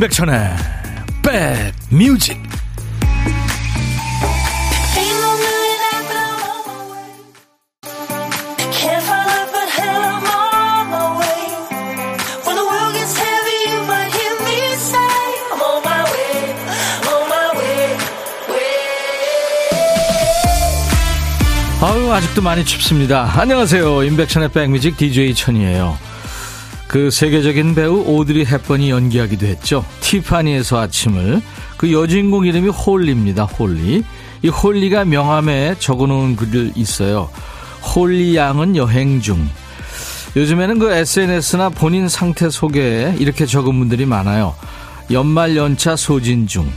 임백천의 백뮤직 아유 아직도 많이 춥습니다. 안녕하세요. 임백천의 백뮤직 DJ 천이에요. 그 세계적인 배우 오드리 헵번이 연기하기도 했죠. 티파니에서 아침을 그 여주인공 이름이 홀리입니다. 홀리. 이 홀리가 명함에 적어놓은 글이 있어요. 홀리 양은 여행 중. 요즘에는 그 SNS나 본인 상태 소개에 이렇게 적은 분들이 많아요. 연말 연차 소진 중.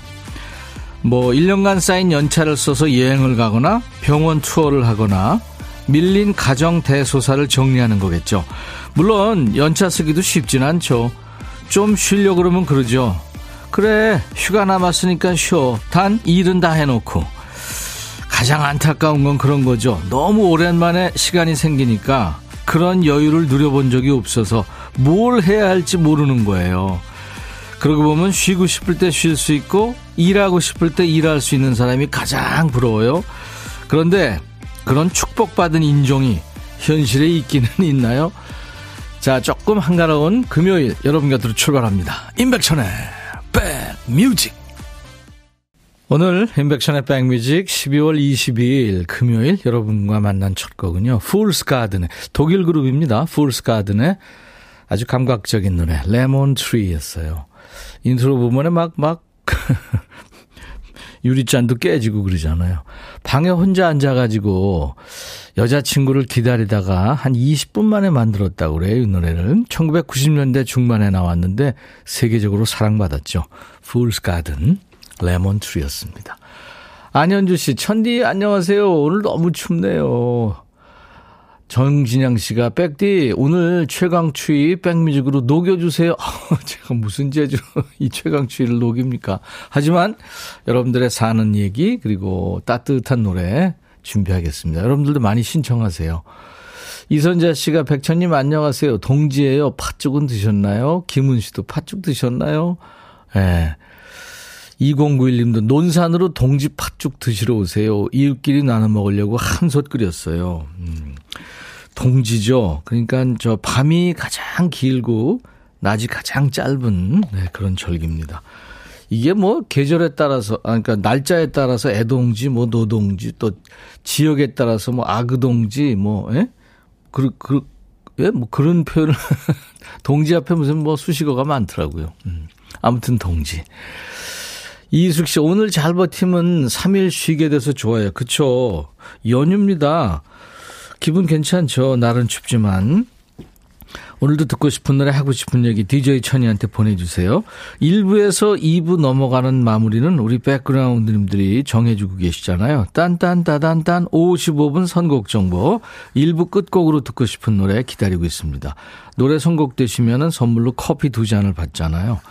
뭐 1년간 쌓인 연차를 써서 여행을 가거나 병원 투어를 하거나 밀린 가정 대소사를 정리하는 거겠죠. 물론 연차 쓰기도 쉽진 않죠. 좀 쉬려 그러면 그러죠. 그래 휴가 남았으니까 쉬어. 단 일은 다 해놓고. 가장 안타까운 건 그런 거죠. 너무 오랜만에 시간이 생기니까 그런 여유를 누려본 적이 없어서 뭘 해야 할지 모르는 거예요. 그러고 보면 쉬고 싶을 때 쉴 수 있고 일하고 싶을 때 일할 수 있는 사람이 가장 부러워요. 그런데 그런 축복받은 인종이 현실에 있기는 있나요? 자, 조금 한가로운 금요일 여러분 곁으로 출발합니다. 임백천의 백뮤직. 오늘 임백천의 백뮤직 12월 22일 금요일 여러분과 만난 첫 곡은요. 풀스 가든의 독일 그룹입니다. 풀스 가든의 아주 감각적인 노래 Lemon Tree였어요. intro 부분에 막막 유리잔도 깨지고 그러잖아요. 방에 혼자 앉아가지고 여자친구를 기다리다가 한 20분 만에 만들었다고 그래요, 이 노래를. 1990년대 중반에 나왔는데 세계적으로 사랑받았죠. Fool's Garden, 레몬 트리였습니다. 안현주 씨, 천디 안녕하세요. 오늘 너무 춥네요. 정진양 씨가 백디 오늘 최강추위 백뮤직으로 녹여주세요. 제가 무슨 재주로 이 최강추위를 녹입니까? 하지만 여러분들의 사는 얘기 그리고 따뜻한 노래 준비하겠습니다. 여러분들도 많이 신청하세요. 이선자 씨가 백천님 안녕하세요. 동지예요. 팥죽은 드셨나요? 김은 씨도 팥죽 드셨나요? 예. 네. 2091님도 논산으로 동지 팥죽 드시러 오세요. 이웃끼리 나눠 먹으려고 한 솥 끓였어요. 음. 동지죠. 그러니까 저 밤이 가장 길고 낮이 가장 짧은 네, 그런 절기입니다. 이게 뭐 계절에 따라서 아 그러니까 날짜에 따라서 애동지 뭐 노동지 또 지역에 따라서 뭐 아그동지 뭐 예? 그, 그, 예? 뭐 그런 표현을 동지 앞에 무슨 뭐 수식어가 많더라고요. 음. 아무튼 동지. 이숙 씨 오늘 잘 버티면 3일 쉬게 돼서 좋아요. 그쵸? 연휴입니다. 기분 괜찮죠? 날은 춥지만. 오늘도 듣고 싶은 노래 하고 싶은 얘기 DJ 천이한테 보내주세요. 1부에서 2부 넘어가는 마무리는 우리 백그라운드님들이 정해주고 계시잖아요. 딴딴따단딴 55분 선곡 정보 1부 끝곡으로 듣고 싶은 노래 기다리고 있습니다. 노래 선곡되시면 선물로 커피 두 잔을 받잖아요.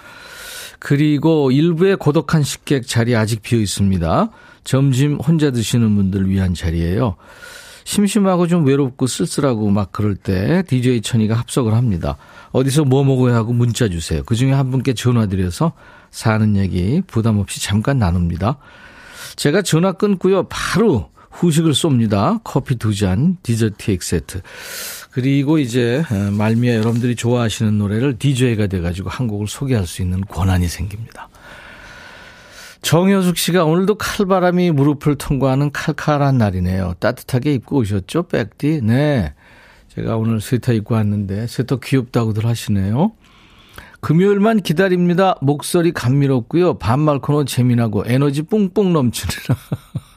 그리고 1부에 고독한 식객 자리 아직 비어 있습니다. 점심 혼자 드시는 분들 위한 자리예요. 심심하고 좀 외롭고 쓸쓸하고 막 그럴 때 DJ 천이가 합석을 합니다. 어디서 뭐 먹어야 하고 문자 주세요. 그 중에 한 분께 전화 드려서 사는 얘기 부담 없이 잠깐 나눕니다. 제가 전화 끊고요. 바로 후식을 쏩니다. 커피 두 잔, 디저트 케이크 세트. 그리고 이제 말미에 여러분들이 좋아하시는 노래를 DJ가 돼가지고 한 곡을 소개할 수 있는 권한이 생깁니다. 정효숙 씨가 오늘도 칼바람이 무릎을 통과하는 칼칼한 날이네요. 따뜻하게 입고 오셨죠? 백디? 네. 제가 오늘 스웨터 입고 왔는데 스웨터 귀엽다고들 하시네요. 금요일만 기다립니다. 목소리 감미롭고요. 반말 코너 재미나고 에너지 뿡뿡 넘치는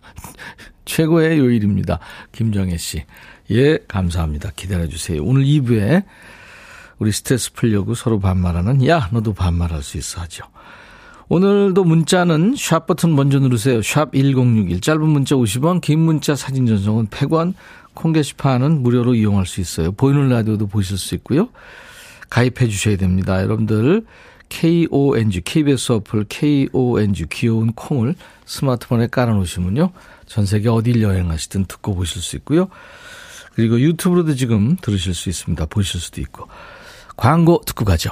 최고의 요일입니다. 김정혜 씨. 예, 감사합니다. 기다려주세요. 오늘 2부에 우리 스트레스 풀려고 서로 반말하는 야, 너도 반말할 수 있어 하죠. 오늘도 문자는 샵 버튼 먼저 누르세요. 샵 1061. 짧은 문자 50원, 긴 문자 사진 전송은 100원, 콩 게시판은 무료로 이용할 수 있어요. 보이는 라디오도 보실 수 있고요. 가입해 주셔야 됩니다. 여러분들 KONG, KBS 어플 KONG, 귀여운 콩을 스마트폰에 깔아놓으시면요. 전 세계 어딜 여행하시든 듣고 보실 수 있고요. 그리고 유튜브로도 지금 들으실 수 있습니다. 보실 수도 있고. 광고 듣고 가죠.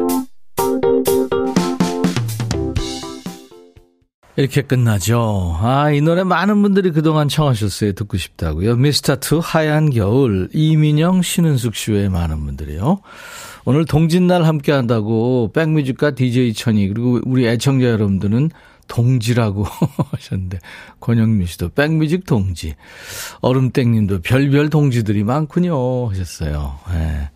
이렇게 끝나죠. 아, 이 노래 많은 분들이 그동안 청하셨어요. 듣고 싶다고요. 미스터2 하얀 겨울, 이민영, 신은숙 씨외 많은 분들이요. 오늘 동짓날 함께 한다고 백뮤직과 DJ 천이 그리고 우리 애청자 여러분들은 동지라고 하셨는데 권영민 씨도 백뮤직 동지 얼음땡님도 별별 동지들이 많군요 하셨어요. 네.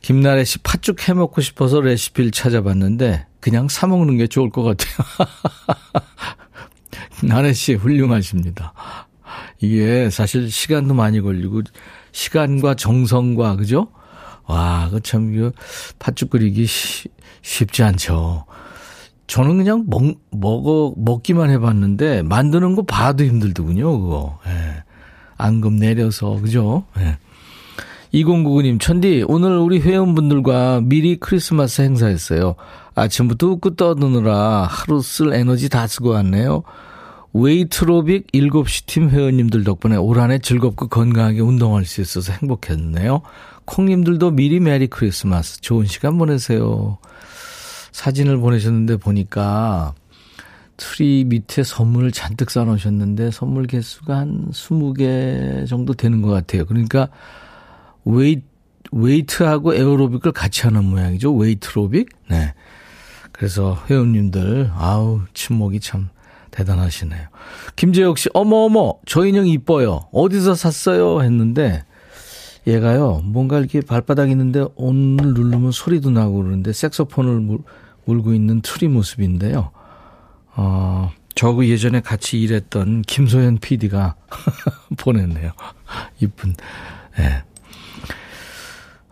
김나래 씨 팥죽 해먹고 싶어서 레시피를 찾아봤는데 그냥 사 먹는 게 좋을 것 같아요. 나래 씨 훌륭하십니다. 이게 사실 시간도 많이 걸리고 시간과 정성과 그죠? 와, 그 참, 그, 팥죽 끓이기 쉬, 쉽지 않죠. 저는 그냥 먹, 먹어, 먹기만 해봤는데, 만드는 거 봐도 힘들더군요, 그거. 예. 앙금 내려서, 그죠? 예. 2099님, 천디, 오늘 우리 회원분들과 미리 크리스마스 행사했어요. 아침부터 웃고 떠드느라 하루 쓸 에너지 다 쓰고 왔네요. 웨이트로빅 7시 팀 회원님들 덕분에 올 한해 즐겁고 건강하게 운동할 수 있어서 행복했네요. 콩님들도 미리 Merry Christmas 좋은 시간 보내세요. 사진을 보내셨는데 보니까 트리 밑에 선물을 잔뜩 쌓아놓으셨는데 선물 개수가 한 20개 정도 되는 것 같아요. 그러니까 웨이, 웨이트하고 에어로빅을 같이 하는 모양이죠. 웨이트로빅. 네. 그래서 회원님들, 아우, 친목이 참 대단하시네요. 김재혁 씨, 어머어머, 저 인형 이뻐요. 어디서 샀어요? 했는데, 얘가요, 뭔가 이렇게 발바닥 있는데 오늘 누르면 소리도 나고 그러는데 색소폰을 물, 물고 있는 트리 모습인데요. 어, 저하고 예전에 같이 일했던 김소연 PD가 보냈네요. 이쁜, 예. 네.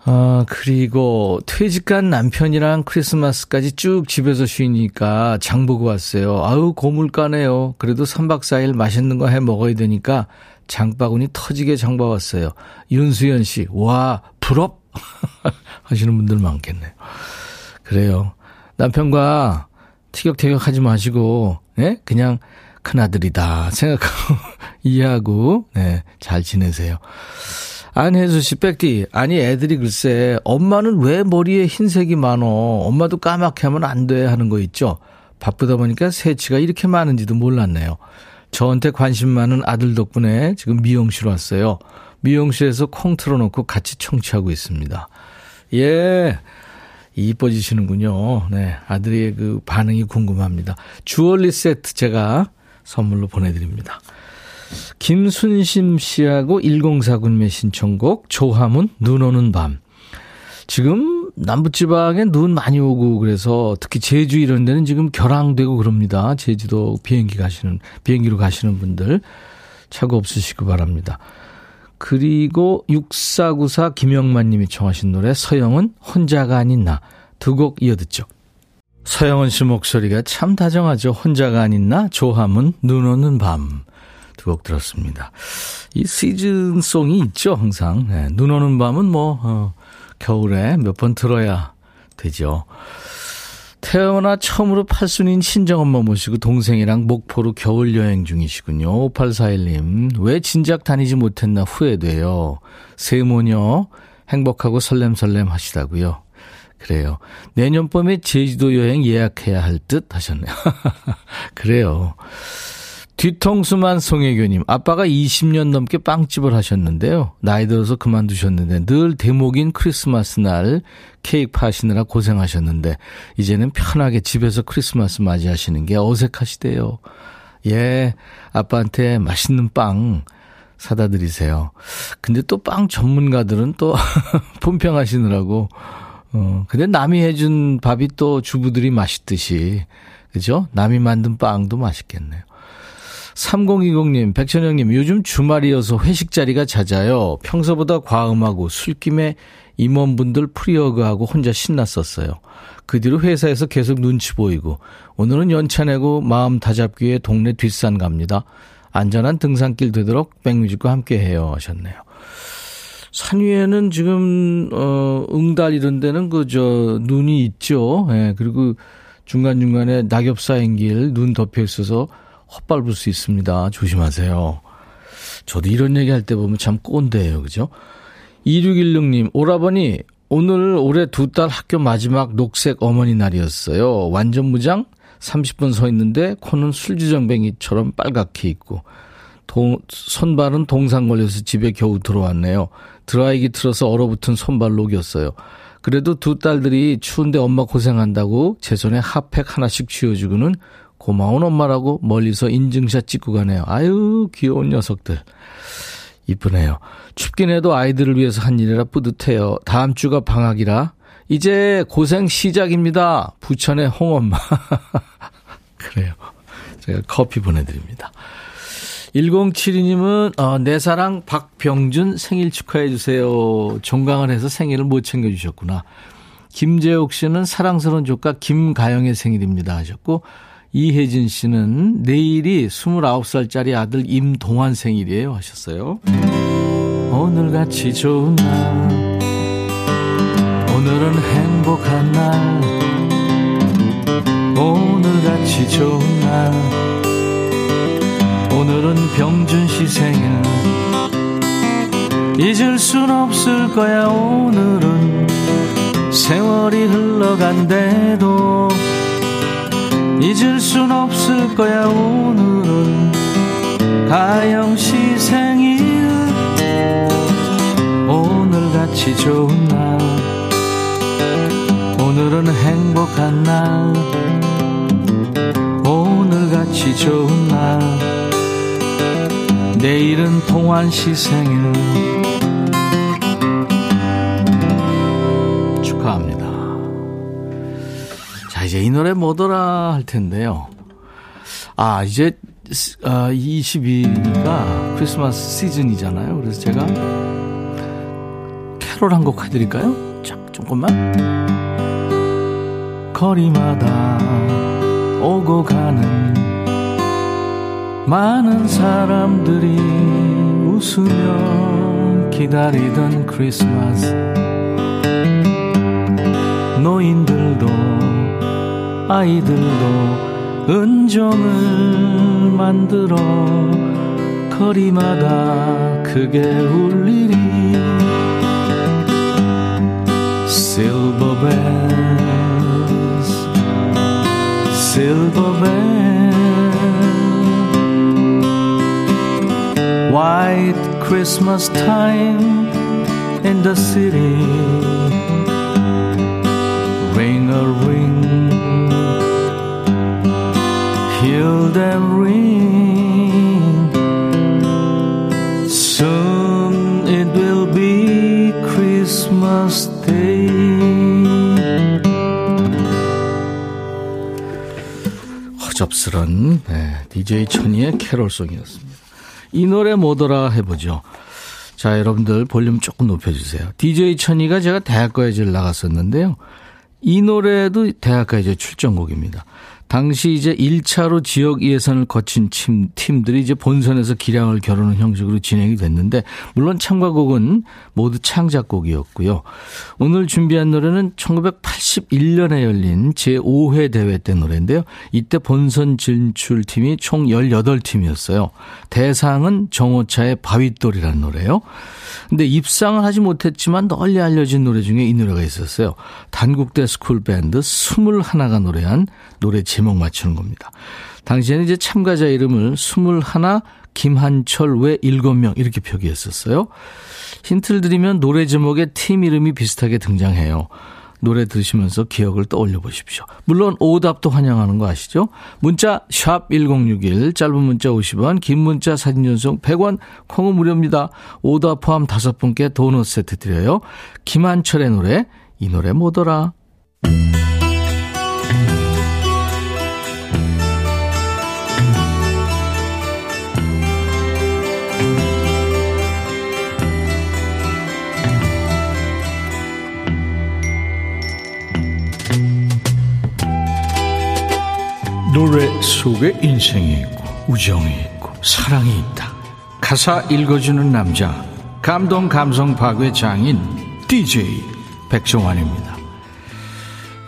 아, 그리고 퇴직한 남편이랑 크리스마스까지 쭉 집에서 쉬니까 장 보고 왔어요. 아유, 고물가네요. 그래도 3박 4일 맛있는 거 해 먹어야 되니까 장바구니 터지게 장 봐왔어요. 윤수연 씨, 와, 부럽? 하시는 분들 많겠네요. 그래요. 남편과 티격태격 하지 마시고, 예? 그냥 큰아들이다 생각하고, 이해하고, 네, 잘 지내세요. 안혜수 씨, 백디. 아니, 애들이 글쎄, 엄마는 왜 머리에 흰색이 많어? 엄마도 까맣게 하면 안 돼 하는 거 있죠? 바쁘다 보니까 새치가 이렇게 많은지도 몰랐네요. 저한테 관심 많은 아들 덕분에 지금 미용실 왔어요. 미용실에서 콩 틀어놓고 같이 청취하고 있습니다. 예. 이뻐지시는군요. 네. 아들의 그 반응이 궁금합니다. 주얼리 세트 제가 선물로 보내드립니다. 김순심 씨하고 1049님의 신청곡 조함은 눈 오는 밤. 지금 남부지방에 눈 많이 오고 그래서 특히 제주 이런 데는 지금 결항되고 그럽니다. 제주도 비행기 가시는 비행기로 가시는 분들 차고 없으시고 바랍니다. 그리고 6494 김영만 님이 청하신 노래 서영은 혼자가 아닌 나 두 곡 이어 듣죠. 서영은 씨 목소리가 참 다정하죠. 혼자가 아닌 나 조함은 눈 오는 밤. 두 곡 들었습니다. 이 시즌송이 있죠, 항상. 네, 눈 오는 밤은 뭐, 어, 겨울에 몇 번 들어야 되죠. 태어나 처음으로 팔순인 친정엄마 모시고 동생이랑 목포로 겨울 여행 중이시군요. 5841님. 왜 진작 다니지 못했나 후회돼요. 세모녀 행복하고 설렘설렘 하시다고요. 그래요. 내년 봄에 제주도 여행 예약해야 할 듯 하셨네요. 그래요. 뒤통수만 송혜교님, 아빠가 20년 넘게 빵집을 하셨는데요. 나이 들어서 그만두셨는데 늘 대목인 크리스마스 날 케이크 파시느라 고생하셨는데 이제는 편하게 집에서 크리스마스 맞이하시는 게 어색하시대요. 예, 아빠한테 맛있는 빵 사다 드리세요. 근데 또 빵 전문가들은 또 품평하시느라고 어, 근데 남이 해준 밥이 또 주부들이 맛있듯이 그죠? 남이 만든 빵도 맛있겠네요. 3020님, 백천영님, 요즘 주말이어서 회식 자리가 잦아요. 평소보다 과음하고 술김에 임원분들 프리어그하고 혼자 신났었어요. 그 뒤로 회사에서 계속 눈치 보이고, 오늘은 연차 내고 마음 다잡기 위해 동네 뒷산 갑니다. 안전한 등산길 되도록 백뮤직과 함께 해요 하셨네요. 산 위에는 지금 어 응달 이런 데는 그 저 눈이 있죠. 예. 그리고 중간중간에 낙엽 쌓인 길, 눈 덮여 있어서 헛밟을 수 있습니다. 조심하세요. 저도 이런 얘기 할 때 보면 참 꼰대예요. 그죠? 2616님, 오라버니, 오늘 올해 두 딸 학교 마지막 녹색 어머니 날이었어요. 완전 무장? 30분 서 있는데 코는 술주정뱅이처럼 빨갛게 있고 동, 손발은 동상 걸려서 집에 겨우 들어왔네요. 드라이기 틀어서 얼어붙은 손발 녹였어요. 그래도 두 딸들이 추운데 엄마 고생한다고 제 손에 핫팩 하나씩 쥐어주고는 고마운 엄마라고 멀리서 인증샷 찍고 가네요. 아유, 귀여운 녀석들. 이쁘네요. 춥긴 해도 아이들을 위해서 한 일이라 뿌듯해요. 다음 주가 방학이라 이제 고생 시작입니다. 부천의 홍엄마. 그래요. 제가 커피 보내드립니다. 1072님은, 어, 내 사랑 박병준 생일 축하해 주세요. 종강을 해서 생일을 못 챙겨 주셨구나. 김재옥 씨는 사랑스러운 조카 김가영의 생일입니다 하셨고, 이혜진 씨는 내일이 29살짜리 아들 임동환 생일이에요 하셨어요. 오늘같이 좋은 날, 오늘은 행복한 날, 오늘같이 좋은 날, 오늘은 병준 씨 생일, 잊을 순 없을 거야 오늘은 세월이 흘러간대도 잊을 순 없을 거야 오늘은. 가영 씨 생일. 오늘같이 좋은 날. 오늘은 행복한 날. 오늘같이 좋은 날. 내일은 동환 씨 생일 이제 이 노래 뭐더라 할 텐데요. 아, 이제, 아, 22일가 크리스마스 시즌이잖아요. 그래서 제가 캐롤 한 곡 해드릴까요? 자, 조금만. 거리마다 오고 가는 많은 사람들이 웃으며 기다리던 크리스마스 아이들도 은정을 만들어 거리마다 크게 울리리 Silver bells Silver bells White Christmas time in the city Ring a ring hear them ring. Soon it will be Christmas Day. 허접스런 네, DJ 천이의 캐롤송이었습니다. 이 노래 뭐더라 해보죠. 자, 여러분들 볼륨 조금 높여주세요. DJ 천이가 제가 대학가요제를 나갔었는데요. 이 노래도 대학가요제 출전곡입니다. 당시 이제 1차로 지역 예선을 거친 팀, 팀들이 이제 본선에서 기량을 겨루는 형식으로 진행이 됐는데, 물론 참가곡은 모두 창작곡이었고요. 오늘 준비한 노래는 1981년에 열린 제5회 대회 때 노래인데요. 이때 본선 진출팀이 총 18팀이었어요. 대상은 정오차의 바윗돌이라는 노래요. 근데 입상을 하지 못했지만 널리 알려진 노래 중에 이 노래가 있었어요. 단국대 school band 21가 노래한 노래 제목 맞추는 겁니다. 당시에는 이제 참가자 이름을 21 김한철 외 7명 이렇게 표기했었어요. 힌트를 드리면 노래 제목에 팀 이름이 비슷하게 등장해요. 노래 들으시면서 기억을 떠올려 보십시오. 물론 오답도 환영하는 거 아시죠? 문자 샵 1061, 짧은 문자 50원, 긴 문자 사진 전송 100원, 콩은 무료입니다. 오답 포함 5분께 도넛 세트 드려요. 김한철의 노래, 이 노래 뭐더라? 노래 속에 인생이 있고 우정이 있고 사랑이 있다. 가사 읽어주는 남자 감동 감성 파괴 장인 DJ 백종환입니다.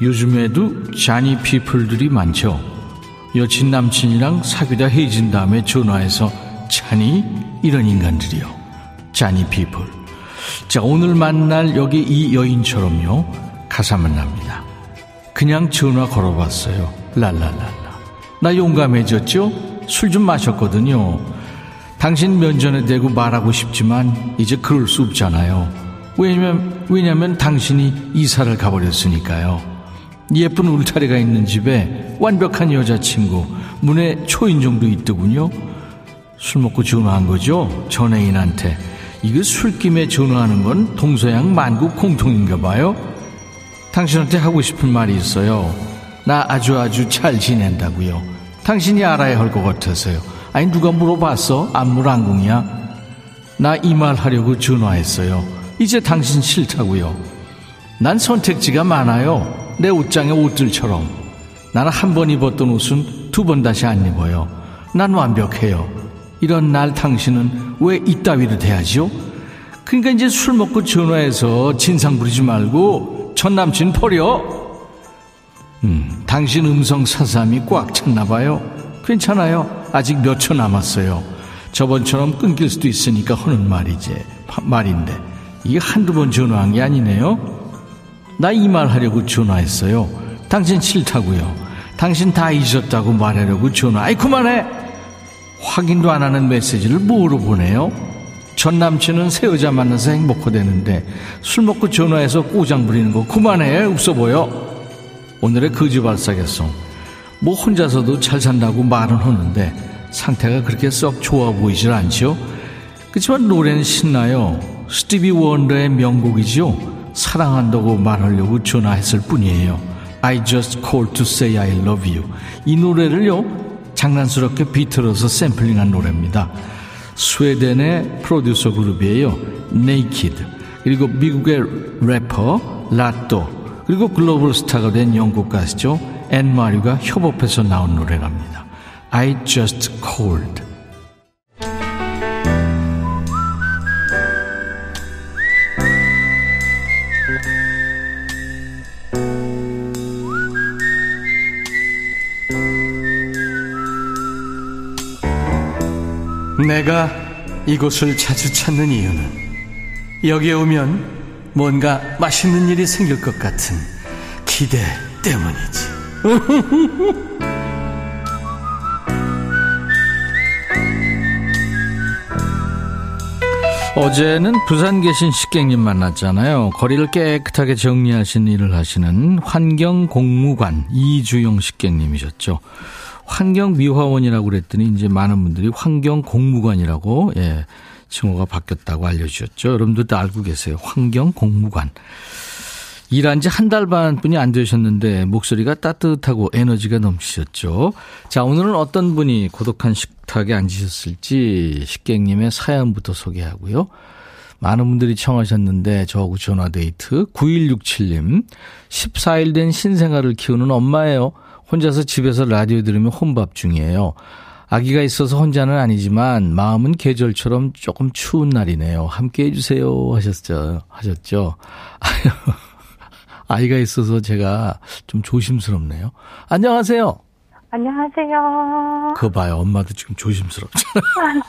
요즘에도 자니 피플들이 많죠. 여친 남친이랑 사귀다 헤어진 다음에 전화해서 자니 이런 인간들이요. 자니 피플. 자 오늘 만날 여기 이 여인처럼요. 가사만 납니다. 그냥 전화 걸어봤어요. 랄랄랄라. 나 용감해졌죠? 술 좀 마셨거든요. 당신 면전에 대고 말하고 싶지만 이제 그럴 수 없잖아요. 왜냐면, 왜냐면 당신이 이사를 가버렸으니까요. 예쁜 울타리가 있는 집에 완벽한 여자친구, 문에 초인종도 있더군요. 술 먹고 전화한 거죠? 전애인한테. 이거 술김에 전화하는 건 동서양 만국 공통인가 봐요. 당신한테 하고 싶은 말이 있어요. 나 아주 아주 잘 지낸다고요. 당신이 알아야 할 것 같아서요. 아니 누가 물어봤어? 안물안궁이야? 나 이 말 하려고 전화했어요. 이제 당신 싫다고요. 난 선택지가 많아요. 내 옷장의 옷들처럼. 나는 한 번 입었던 옷은 두 번 다시 안 입어요. 난 완벽해요. 이런 날 당신은 왜 이따위로 돼야죠? 그러니까 이제 술 먹고 전화해서 진상 부리지 말고 전 남친 버려. 음, 당신 음성 사삼이 꽉 찼나 봐요. 괜찮아요. 아직 몇 초 남았어요. 저번처럼 끊길 수도 있으니까 하는 말이지. 말인데. 이게 한두 번 전화한 게 아니네요. 나 이 말 하려고 전화했어요. 당신 싫다고요. 당신 다 잊었다고 말하려고 전화. 아이 그만해. 확인도 안 하는 메시지를 뭐로 보내요? 전 남친은 새 여자 만나서 행복하대는데 술 먹고 전화해서 꼬장 부리는 거 그만해. 없어 보여. 오늘의 거지발사계송. 뭐 혼자서도 잘 산다고 말은 하는데 상태가 그렇게 썩 좋아 보이질 않죠 그렇지만 노래는 신나요. 스티비 원더의 명곡이죠 사랑한다고 말하려고 전화했을 뿐이에요. I just called to say I love you. 이 노래를요 장난스럽게 비틀어서 샘플링한 노래입니다. 스웨덴의 프로듀서 그룹이에요. 네이키드 그리고 미국의 래퍼 라또 그리고 글로벌 스타가 된 영국 가수죠. 앤 마리가 협업해서 나온 노래랍니다. I just called. 내가 이곳을 자주 찾는 이유는 여기에 오면 뭔가 맛있는 일이 생길 것 같은 기대 때문이지. 어제는 부산 계신 식객님 만났잖아요. 거리를 깨끗하게 정리하신 일을 하시는 환경공무관 이주영 식객님이셨죠. 환경미화원이라고 그랬더니 이제 많은 분들이 환경공무관이라고 예, 칭호가 바뀌었다고 알려주셨죠. 여러분들도 알고 계세요. 환경 공무관. 일한 지 한 달 반뿐이 안 되셨는데 목소리가 따뜻하고 에너지가 넘치셨죠. 자, 오늘은 어떤 분이 고독한 식탁에 앉으셨을지 식객님의 사연부터 소개하고요. 많은 분들이 청하셨는데 저하고 전화 데이트 9167님 14일 된 신생아를 키우는 엄마예요. 혼자서 집에서 라디오 들으며 혼밥 중이에요. 아기가 있어서 혼자는 아니지만 마음은 계절처럼 조금 추운 날이네요. 함께 해주세요 하셨죠. 하셨죠. 아이가 있어서 제가 좀 조심스럽네요. 안녕하세요. 안녕하세요. 그거 봐요. 엄마도 지금 조심스럽잖아.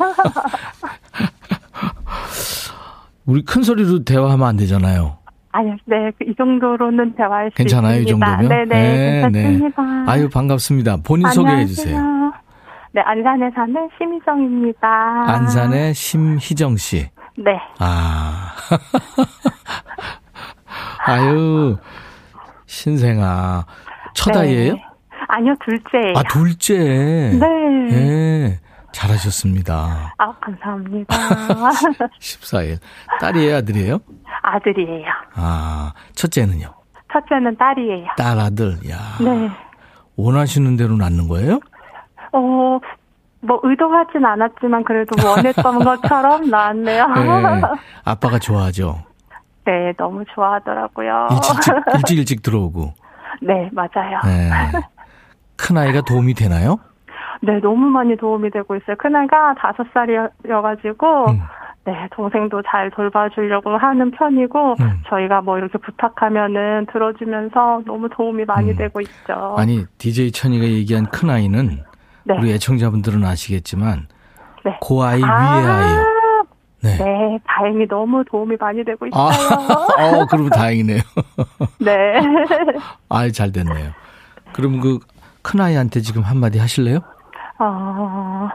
우리 큰 소리로 대화하면 안 되잖아요. 아니요, 네, 이 정도로는 대화할 수 괜찮아요, 있습니다. 이 정도면? 네네, 네, 괜찮습니다. 네. 아유, 반갑습니다. 본인 소개해 주세요. 네, 안산에 사는 심희정입니다. 안산의 심희정 씨. 네. 아. 아유, 신생아. 첫 네. 아이예요? 아니요, 둘째예요. 아, 둘째. 네. 네. 잘하셨습니다. 아, 감사합니다. 14일. 딸이에요, 아들이에요? 아들이에요. 아, 첫째는요? 첫째는 딸이에요. 딸, 아들. 야. 네. 원하시는 대로 낳는 거예요? 어, 뭐 의도하진 않았지만 그래도 원했던 것처럼 나왔네요. 네. 아빠가 좋아하죠. 네, 너무 좋아하더라고요. 일찍 일찍, 일찍, 들어오고. 네, 맞아요. 네. 큰 아이가 도움이 되나요? 네, 너무 많이 도움이 되고 있어요. 큰 아이가 다섯 살이어가지고, 음. 네, 동생도 잘 돌봐주려고 하는 편이고, 음. 저희가 뭐 이렇게 부탁하면은 들어주면서 너무 도움이 많이 음. 되고 있죠. 아니, DJ 천이가 얘기한 큰아이는, 네. 우리 애청자분들은 아시겠지만, 네. 그 아이 아~ 위에 아이요. 네. 네, 다행히 너무 도움이 많이 되고 아, 있어요. 아, 어, 그러면 다행이네요. 네. 아이, 잘 됐네요. 그럼 그 큰 아이한테 지금 한마디 하실래요? 어,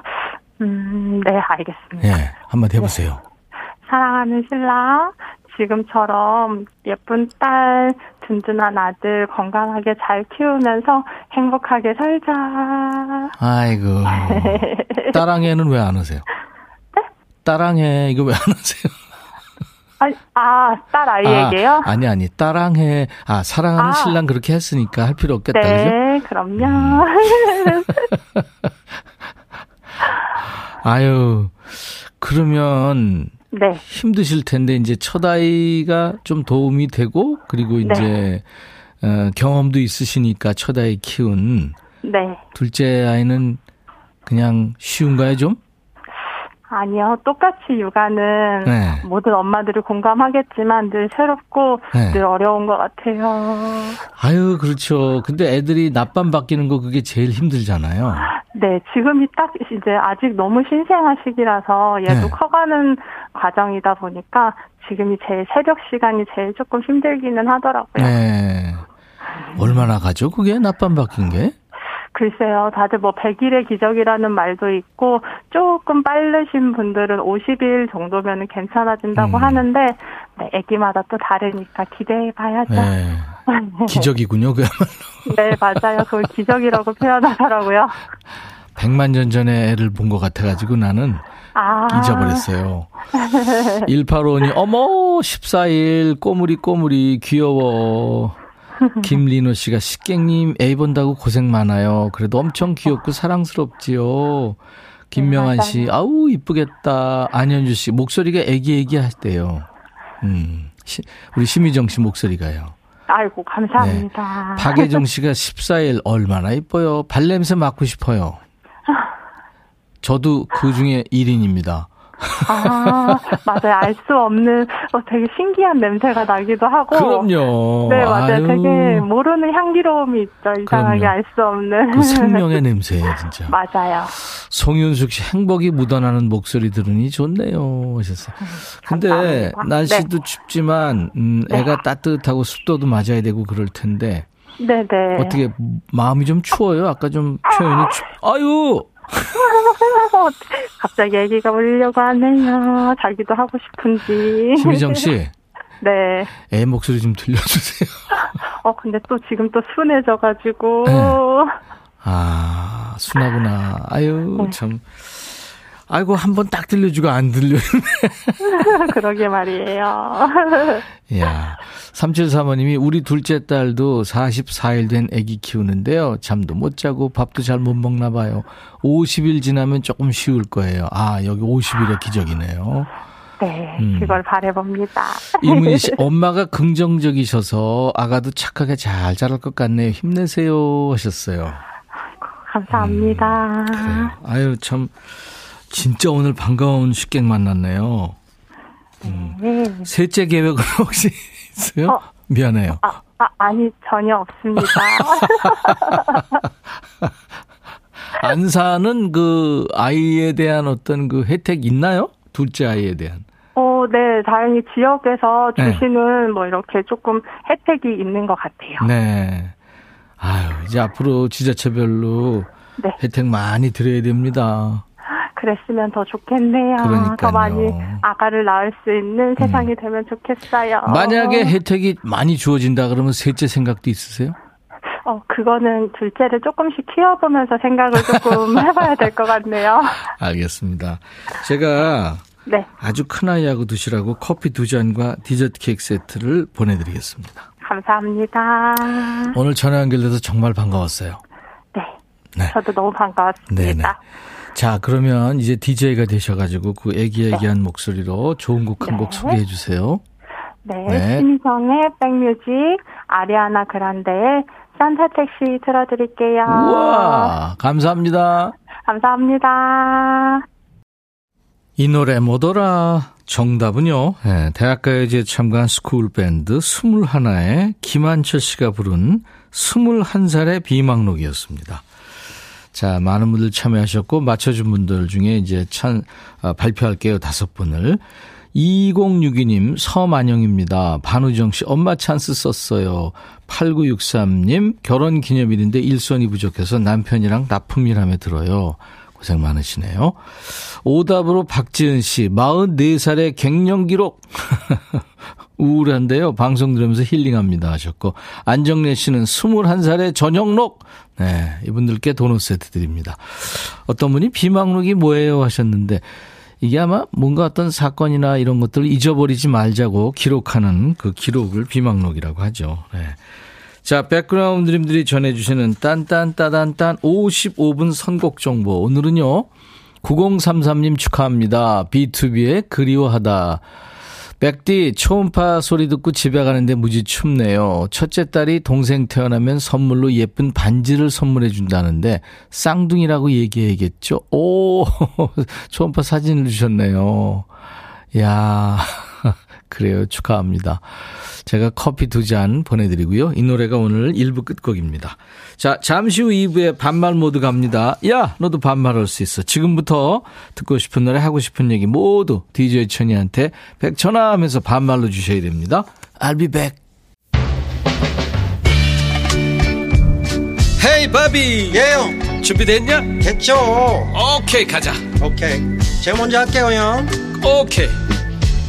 음, 네, 알겠습니다. 네, 한마디 해보세요. 네. 사랑하는 신랑, 지금처럼 예쁜 딸, 든든한 아들 건강하게 잘 키우면서 행복하게 살자. 아이고. 딸랑애는 왜안 하세요? 네? 딸랑애 이거 왜안 하세요? 아니, 아, 딸 아이에게요? 아, 니 아니, 딸랑해. 아, 사랑하는 아. 신랑 그렇게 했으니까 할 필요 없겠다, 네, 그죠? 그럼요. 음. 아유, 그러면 네. 힘드실 텐데 이제 첫 아이가 좀 도움이 되고 그리고 네. 이제 네. 어, 경험도 있으시니까 첫 아이 키운 네. 둘째 아이는 그냥 쉬운가요 좀? 아니요. 똑같이 육아는 네. 모든 엄마들이 공감하겠지만 늘 새롭고 네. 늘 어려운 것 같아요. 아유, 그렇죠. 근데 애들이 낮밤 바뀌는 거 그게 제일 힘들잖아요. 네, 지금이 딱 이제 아직 너무 신생아 시기라서 얘도 네. 커가는 과정이다 보니까 지금이 제일 새벽 시간이 제일 조금 힘들기는 하더라고요. 네. 얼마나 가죠? 그게 낮밤 바뀐 게? 글쎄요, 다들 뭐 100일의 기적이라는 말도 있고 조금 빠르신 분들은 50일 정도면 괜찮아진다고 음. 하는데 네, 아기마다 또 다르니까 기대해 봐야죠. 네. 기적이군요, 그야말로. 네, 맞아요. 그걸 기적이라고 표현하더라고요. 100만 년 전에 애를 본 것 같아가지고 나는 아. 잊어버렸어요. 185니, 어머, 14일, 꼬물이 꼬물이, 귀여워. 김리노 씨가 식객님 애 본다고 고생 많아요. 그래도 엄청 귀엽고 사랑스럽지요. 김명환 씨, 아우 이쁘겠다. 안현주 씨 목소리가 애기애기 하대요. 음, 시, 우리 심희정 씨 목소리가요. 아이고 감사합니다. 네. 박예정 씨가 14일 얼마나 이뻐요. 발냄새 맡고 싶어요. 저도 그 중에 1인입니다. 아, 맞아요. 알 수 없는, 어, 되게 신기한 냄새가 나기도 하고. 그럼요. 네, 맞아요. 아유. 되게 모르는 향기로움이 있죠. 이상하게 알 수 없는. 그 생명의 냄새예요, 진짜. 맞아요. 송윤숙 씨, 행복이 묻어나는 목소리 들으니 좋네요. 하셨어요. 근데, 감사합니다. 날씨도 네. 춥지만, 음, 네. 애가 네. 따뜻하고 습도도 맞아야 되고 그럴 텐데. 네네. 네. 어떻게, 마음이 좀 추워요? 아까 좀 표현이 춥, 아유! 갑자기 아기가 울려고 하네요. 자기도 하고 싶은지. 심희정 씨. 네. 애 목소리 좀 들려주세요. 어, 근데 또 지금 또 순해져가지고. 네. 아, 순하구나. 아유, 네. 참. 아이고, 한 번 딱 들려주고 안 들려주네. 그러게 말이에요. 야 3735님이 우리 둘째 딸도 44일 된 아기 키우는데요. 잠도 못 자고 밥도 잘 못 먹나 봐요. 50일 지나면 조금 쉬울 거예요. 아, 여기 50일의 기적이네요. 네, 음. 그걸 바래봅니다. 이문희 씨, 엄마가 긍정적이셔서 아가도 착하게 잘 자랄 것 같네요. 힘내세요 하셨어요. 감사합니다. 음, 아유, 참. 진짜 오늘 반가운 식객 만났네요. 음. 네. 셋째 계획은 혹시 있어요? 어, 미안해요. 아, 아, 아니, 전혀 없습니다. 안사는 그 아이에 대한 어떤 그 혜택 있나요? 둘째 아이에 대한. 어, 네, 다행히 지역에서 네. 주시는 네. 뭐 이렇게 조금 혜택이 있는 것 같아요. 네. 아유, 이제 앞으로 지자체별로 네. 혜택 많이 드려야 됩니다. 그랬으면 더 좋겠네요. 그러니까요. 더 많이 아가를 낳을 수 있는 세상이 음. 되면 좋겠어요. 만약에 혜택이 많이 주어진다 그러면 셋째 생각도 있으세요? 어, 그거는 둘째를 조금씩 키워보면서 생각을 조금 해봐야 될 것 같네요. 알겠습니다. 제가 네. 아주 큰 아이하고 드시라고 커피 두 잔과 디저트 케이크 세트를 보내드리겠습니다. 감사합니다. 오늘 전화 연결돼서 정말 반가웠어요. 네. 네. 저도 너무 반가웠습니다. 네네. 자, 그러면 이제 DJ가 되셔가지고 그 애기애기한 네. 목소리로 좋은 곡 한곡 네. 소개해 주세요. 네. 네. 신성의 백뮤직, 아리아나 그란데의 산타 택시 들어드릴게요. 우와, 감사합니다. 감사합니다. 이 노래 뭐더라? 정답은요, 네, 대학가요제 참가한 school band 21의 김한철 씨가 부른 21살의 비망록이었습니다. 자, 많은 분들 참여하셨고, 맞춰준 분들 중에 이제 천, 아, 발표할게요. 다섯 분을. 2062님, 서만영입니다. 반우정 씨, 엄마 찬스 썼어요. 8963님, 결혼 기념일인데 일손이 부족해서 남편이랑 납품일함에 들어요. 고생 많으시네요. 오답으로 박지은 씨, 44살의 갱년 기록. 우울한데요. 방송 들으면서 힐링합니다 하셨고, 안정래 씨는 21살의 전영록. 네, 이분들께 도넛 세트 드립니다. 어떤 분이 비망록이 뭐예요 하셨는데, 이게 아마 뭔가 어떤 사건이나 이런 것들을 잊어버리지 말자고 기록하는 그 기록을 비망록이라고 하죠. 네. 자, 백그라운드 님들이 전해주시는 딴딴따단딴 55분 선곡 정보. 오늘은요, 9033님 축하합니다. B2B의 그리워하다. 백디 초음파 소리 듣고 집에 가는데 무지 춥네요. 첫째 딸이 동생 태어나면 선물로 예쁜 반지를 선물해 준다는데 쌍둥이라고 얘기해야겠죠? 오 초음파 사진을 주셨네요. 야 그래요 축하합니다. 제가 커피 두 잔 보내드리고요. 이 노래가 오늘 1부 끝곡입니다. 자, 잠시 후 2부에 반말 모드 갑니다. 야, 너도 반말할 수 있어. 지금부터 듣고 싶은 노래, 하고 싶은 얘기 모두 DJ 천이한테 백천아 하면서 반말로 주셔야 됩니다. I'll be back. 헤이 바비 예영 준비됐냐? 됐죠 오케이 가자 오케이 제가 먼저 할게요 형 오케이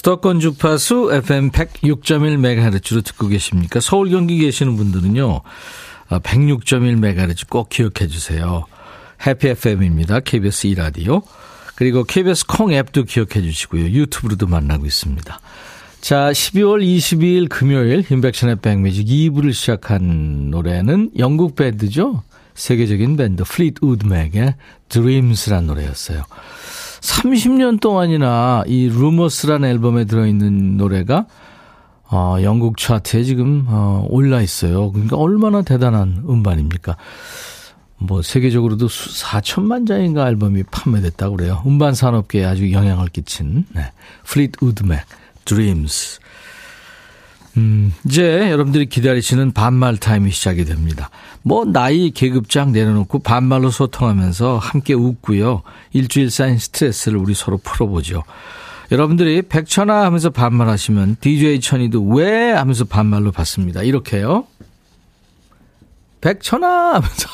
수도권 주파수 FM 106.1MHz로 듣고 계십니까? 서울 경기 계시는 분들은요. 106.1MHz 꼭 기억해 주세요. 해피 FM입니다. KBS 2라디오. 그리고 KBS 콩 앱도 기억해 주시고요. 유튜브로도 만나고 있습니다. 자, 12월 22일 금요일 인백션의 백뮤직 2부를 시작한 노래는 영국 밴드죠. 세계적인 밴드 Fleetwood Mac의 Dreams란 노래였어요. 30년 동안이나 이 Rumours라는 앨범에 들어있는 노래가 어, 영국 차트에 지금 어, 올라 있어요. 그러니까 얼마나 대단한 음반입니까? 뭐 세계적으로도 4천만 장인가 앨범이 판매됐다고 그래요. 음반 산업계에 아주 영향을 끼친 네. Fleetwood Mac Dreams. 음, 이제 여러분들이 기다리시는 반말 타임이 시작이 됩니다. 뭐, 나이 계급장 내려놓고 반말로 소통하면서 함께 웃고요. 일주일 쌓인 스트레스를 우리 서로 풀어보죠. 여러분들이 백천아 하면서 반말하시면 DJ 천이도 왜 하면서 반말로 받습니다. 이렇게요. 백천아 하면서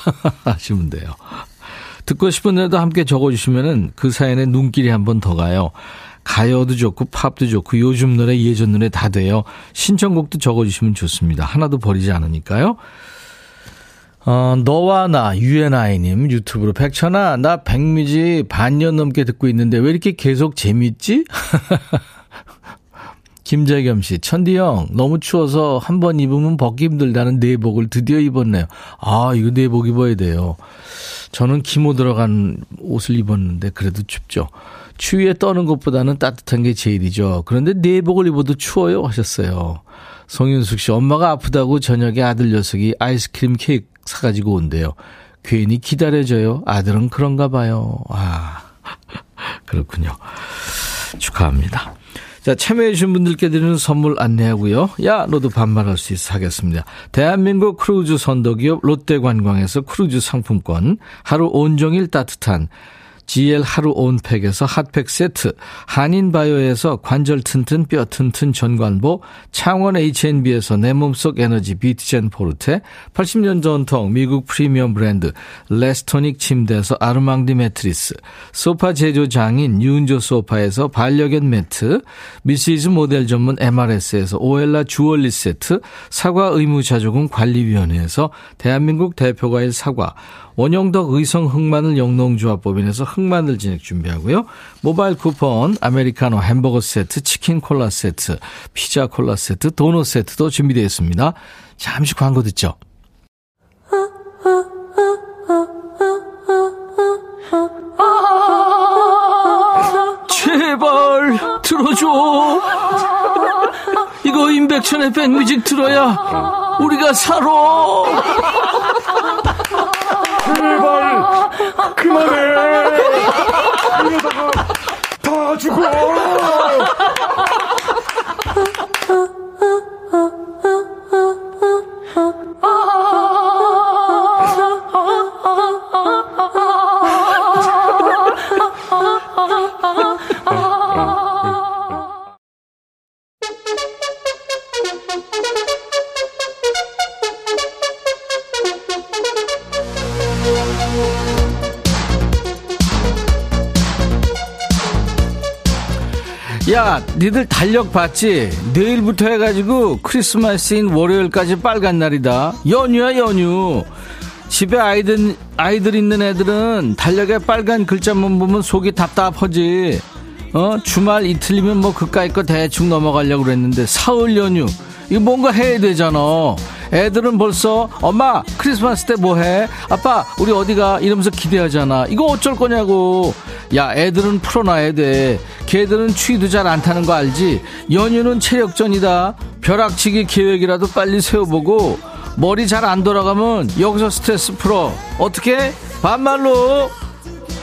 하시면 돼요. 듣고 싶은 노래도 함께 적어주시면은 그 사연에 눈길이 한 번 더 가요. 가요도 좋고 팝도 좋고 요즘 노래 예전 노래 다 돼요. 신청곡도 적어주시면 좋습니다. 하나도 버리지 않으니까요. 어, 너와 나, 유엔아이님 유튜브로 백천아, 나 백뮤지 반년 넘게 듣고 있는데 왜 이렇게 계속 재밌지? 김재겸 씨, 천디 형, 너무 추워서 한 번 입으면 벗기 힘들다는 내복을 드디어 입었네요. 아, 이거 내복 입어야 돼요. 저는 기모 들어간 옷을 입었는데 그래도 춥죠. 추위에 떠는 것보다는 따뜻한 게 제일이죠. 그런데 내복을 입어도 추워요 하셨어요. 송윤숙 씨, 엄마가 아프다고 저녁에 아들 녀석이 아이스크림 케이크 사가지고 온대요. 괜히 기다려줘요. 아들은 그런가 봐요. 아, 그렇군요. 축하합니다. 자, 참여해주신 분들께 드리는 선물 안내하고요. 야, 너도 반말할 수 있어 하겠습니다. 대한민국 크루즈 선도기업 롯데관광에서 크루즈 상품권, 하루 온종일 따뜻한 GL 하루 온팩에서 핫팩 세트, 한인바이오에서 관절 튼튼 뼈 튼튼 전관보, 창원 H&B에서 내 몸속 에너지 비트젠 포르테, 80년 전통 미국 프리미엄 브랜드 레스토닉 침대에서 아르망디 매트리스, 소파 제조 장인 유운조 소파에서 반려견 매트, 미시즈 모델 전문 MRS에서 오엘라 주얼리 세트, 사과 의무자조금 관리위원회에서 대한민국 대표과일 사과, 원영덕 의성 흑마늘 영농조합법인에서 흑마늘 진액 준비하고요. 모바일 쿠폰, 아메리카노 햄버거 세트, 치킨 콜라 세트, 피자 콜라 세트, 도넛 세트도 준비되어 있습니다. 잠시 광고 듣죠. 제발 들어줘. 이거 임백천의 백뮤직 들어야 우리가 살아. 제발 그만해. 이러다가 다 죽어 니들 달력 봤지? 내일부터 해가지고 크리스마스인 월요일까지 빨간 날이다. 연휴야, 연휴. 집에 아이들, 아이들 있는 애들은 달력에 빨간 글자만 보면 속이 답답하지. 어? 주말 이틀이면 뭐 그까이 거 대충 넘어가려고 그랬는데, 사흘 연휴. 이거 뭔가 해야 되잖아. 애들은 벌써 엄마 크리스마스 때 뭐 해? 아빠 우리 어디가? 이러면서 기대하잖아. 이거 어쩔 거냐고. 야 애들은 풀어놔야 돼. 걔들은 추위도 잘 안 타는 거 알지? 연휴는 체력전이다. 벼락치기 계획이라도 빨리 세워보고 머리 잘 안 돌아가면 여기서 스트레스 풀어. 어떻게? 반말로.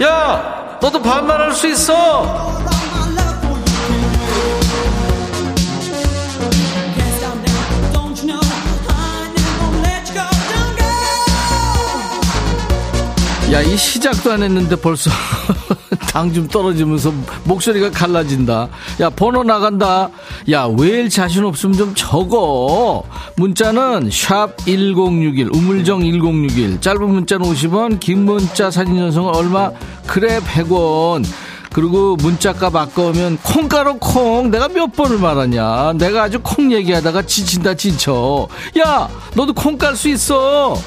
야 너도 반말할 수 있어. 야, 이 시작도 안 했는데 벌써 당 좀 떨어지면서 목소리가 갈라진다. 야, 번호 나간다. 야, 왜 자신 없으면 좀 적어. 문자는 샵 1061, 우물정 1061. 짧은 문자는 50원, 긴 문자 사진 전송은 얼마? 그래, 100원. 그리고 문자값 아까우면 콩가루 콩 내가 몇 번을 말하냐 내가 아주 콩 얘기하다가 지친다 지쳐 야 너도 콩 깔 수 있어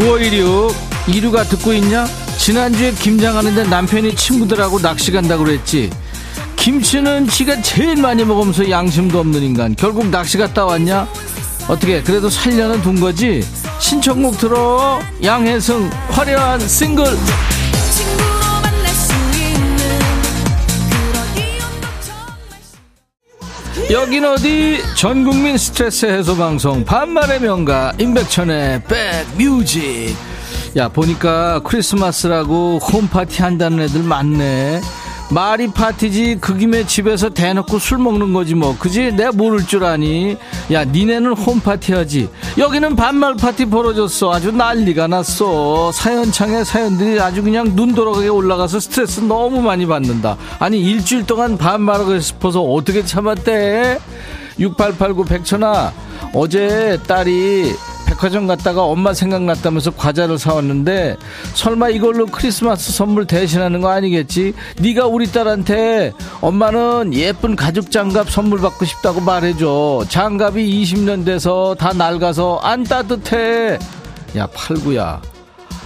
9516 이류가 듣고 있냐? 지난주에 김장하는데 남편이 친구들하고 낚시 간다고 그랬지 김치는 지가 제일 많이 먹으면서 양심도 없는 인간 결국 낚시 갔다 왔냐? 어떻게 그래도 살려는 둔 거지? 신청곡 들어 양혜승 화려한 싱글 여긴 어디? 전국민 스트레스 해소 방송. 반말의 명가 임백천의 백뮤직. 야 보니까 크리스마스라고 홈파티 한다는 애들 많네 말이 파티지 그 김에 집에서 대놓고 술 먹는 거지 뭐. 그지? 내가 모를 줄 아니. 야 니네는 홈파티 하지. 여기는 반말 파티 벌어졌어. 아주 난리가 났어. 사연창에 사연들이 아주 그냥 눈 돌아가게 올라가서 스트레스 너무 많이 받는다. 아니 일주일 동안 반말하고 싶어서 어떻게 참았대? 6889 백천아 어제 딸이 백화점 갔다가 엄마 생각났다면서 과자를 사왔는데 설마 이걸로 크리스마스 선물 대신하는 거 아니겠지? 네가 우리 딸한테 엄마는 예쁜 가죽 장갑 선물 받고 싶다고 말해줘. 장갑이 20년 돼서 다 낡아서 안 따뜻해. 야 팔구야.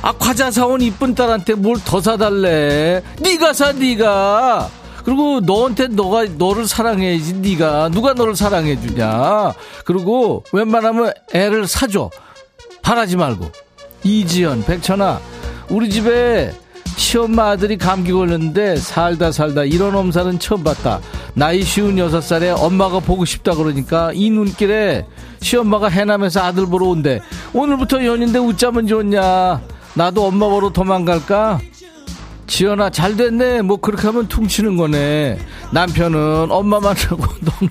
아 과자 사온 이쁜 딸한테 뭘 더 사달래? 네가 사 네가. 그리고 너한테 너가 너를 사랑해야지 네가. 누가 너를 사랑해 주냐. 그리고 웬만하면 애를 사줘. 바라지 말고. 이지연 백천아 우리 집에 시엄마 아들이 감기 걸렸는데 살다 살다 이런 엄살은 처음 봤다. 나이 쉬운 여섯 살에 엄마가 보고 싶다 그러니까 이 눈길에 시엄마가 해남에서 아들 보러 온대. 오늘부터 연인데 웃자면 좋냐. 나도 엄마 보러 도망갈까 지연아 잘 됐네 뭐 그렇게 하면 퉁치는 거네 남편은 엄마만 하고 너는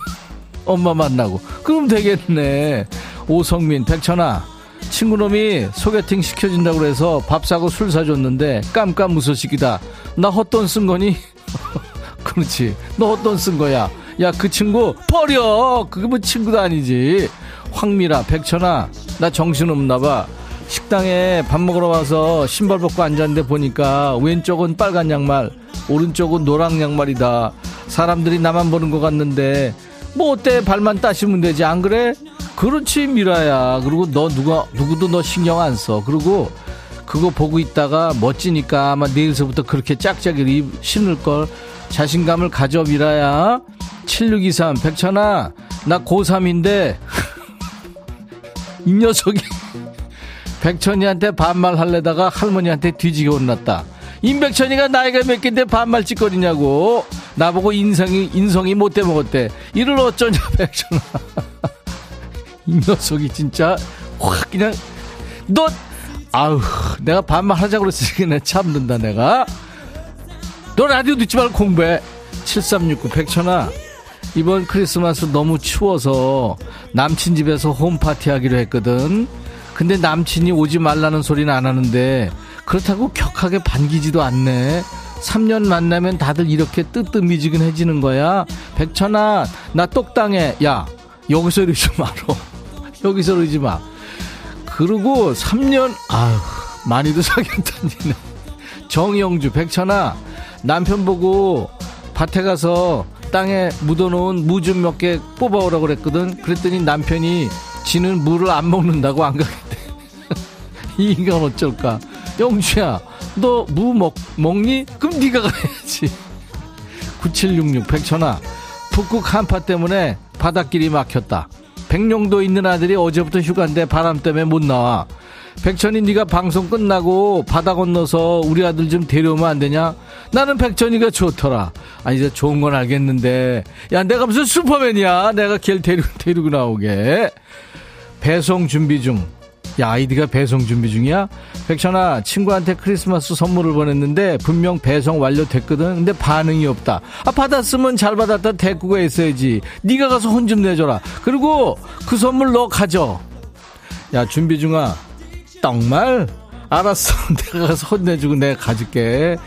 엄마 만나고. 그럼 되겠네. 오성민, 백천아. 친구놈이 소개팅 시켜준다고 그래서 밥 사고 술 사줬는데 깜깜 무소식이다. 나 헛돈 쓴 거니? 그렇지. 너 헛돈 쓴 거야. 야, 그 친구 버려. 그게 뭐 친구도 아니지. 황미라, 백천아. 나 정신없나 봐. 식당에 밥 먹으러 와서 신발 벗고 앉았는데 보니까 왼쪽은 빨간 양말, 오른쪽은 노랑 양말이다. 사람들이 나만 보는 것 같는데 뭐 어때 발만 따시면 되지 안 그래? 그렇지 미라야. 그리고 너 누가 누구도 너 신경 안 써. 그리고 그거 보고 있다가 멋지니까 아마 내일서부터 그렇게 짝짝이 신을 걸 자신감을 가져 미라야. 7623 백천아 나 고3인데 이 녀석이 백천이한테 반말 할래다가 할머니한테 뒤지게 혼났다. 임백천이가 나이가 몇 갠데 반말 찌꺼리냐고. 나보고 인성이, 인성이 못돼 먹었대. 이를 어쩌냐, 백천아. 이 녀석이 진짜, 확, 그냥, 너, 아우, 내가 반말 하자고 그랬으니까 내 참는다, 내가. 너 라디오 듣지 말고 공부해. 7369, 백천아. 이번 크리스마스 너무 추워서 남친 집에서 홈파티 하기로 했거든. 근데 남친이 오지 말라는 소리는 안 하는데 그렇다고 격하게 반기지도 않네. 3년 만나면 다들 이렇게 뜨뜻미지근해지는 거야. 백천아, 나 똑당해. 야, 여기서 이러지 마라. 여기서 이러지 마. 그리고 3년, 아휴, 많이도 사귀었다니네. 정영주, 백천아, 남편 보고 밭에 가서 땅에 묻어놓은 무 좀 몇 개 뽑아오라고 그랬거든. 그랬더니 남편이 지는 물을 안 먹는다고 안 가겠대. 이 인간 어쩔까? 영주야, 너 무 먹, 먹니? 그럼 네가 가야지. 9766 백천아, 북극 한파 때문에 바닷길이 막혔다. 백령도 있는 아들이 어제부터 휴가인데 바람 때문에 못 나와. 백천이 네가 방송 끝나고 바다 건너서 우리 아들 좀 데려오면 안 되냐? 나는 백천이가 좋더라. 아니 이제 좋은 건 알겠는데 야 내가 무슨 슈퍼맨이야? 내가 걔를 데리고 데리고 나오게. 배송 준비 중. 야, 아이디가 배송 준비 중이야? 백천아, 친구한테 크리스마스 선물을 보냈는데 분명 배송 완료됐거든. 근데 반응이 없다. 아, 받았으면 잘 받았다 대꾸가 있어야지. 네가 가서 혼 좀 내줘라. 그리고 그 선물 너 가져. 야, 준비 중아. 정말? 알았어. 내가 가서 혼내주고 내가 가질게.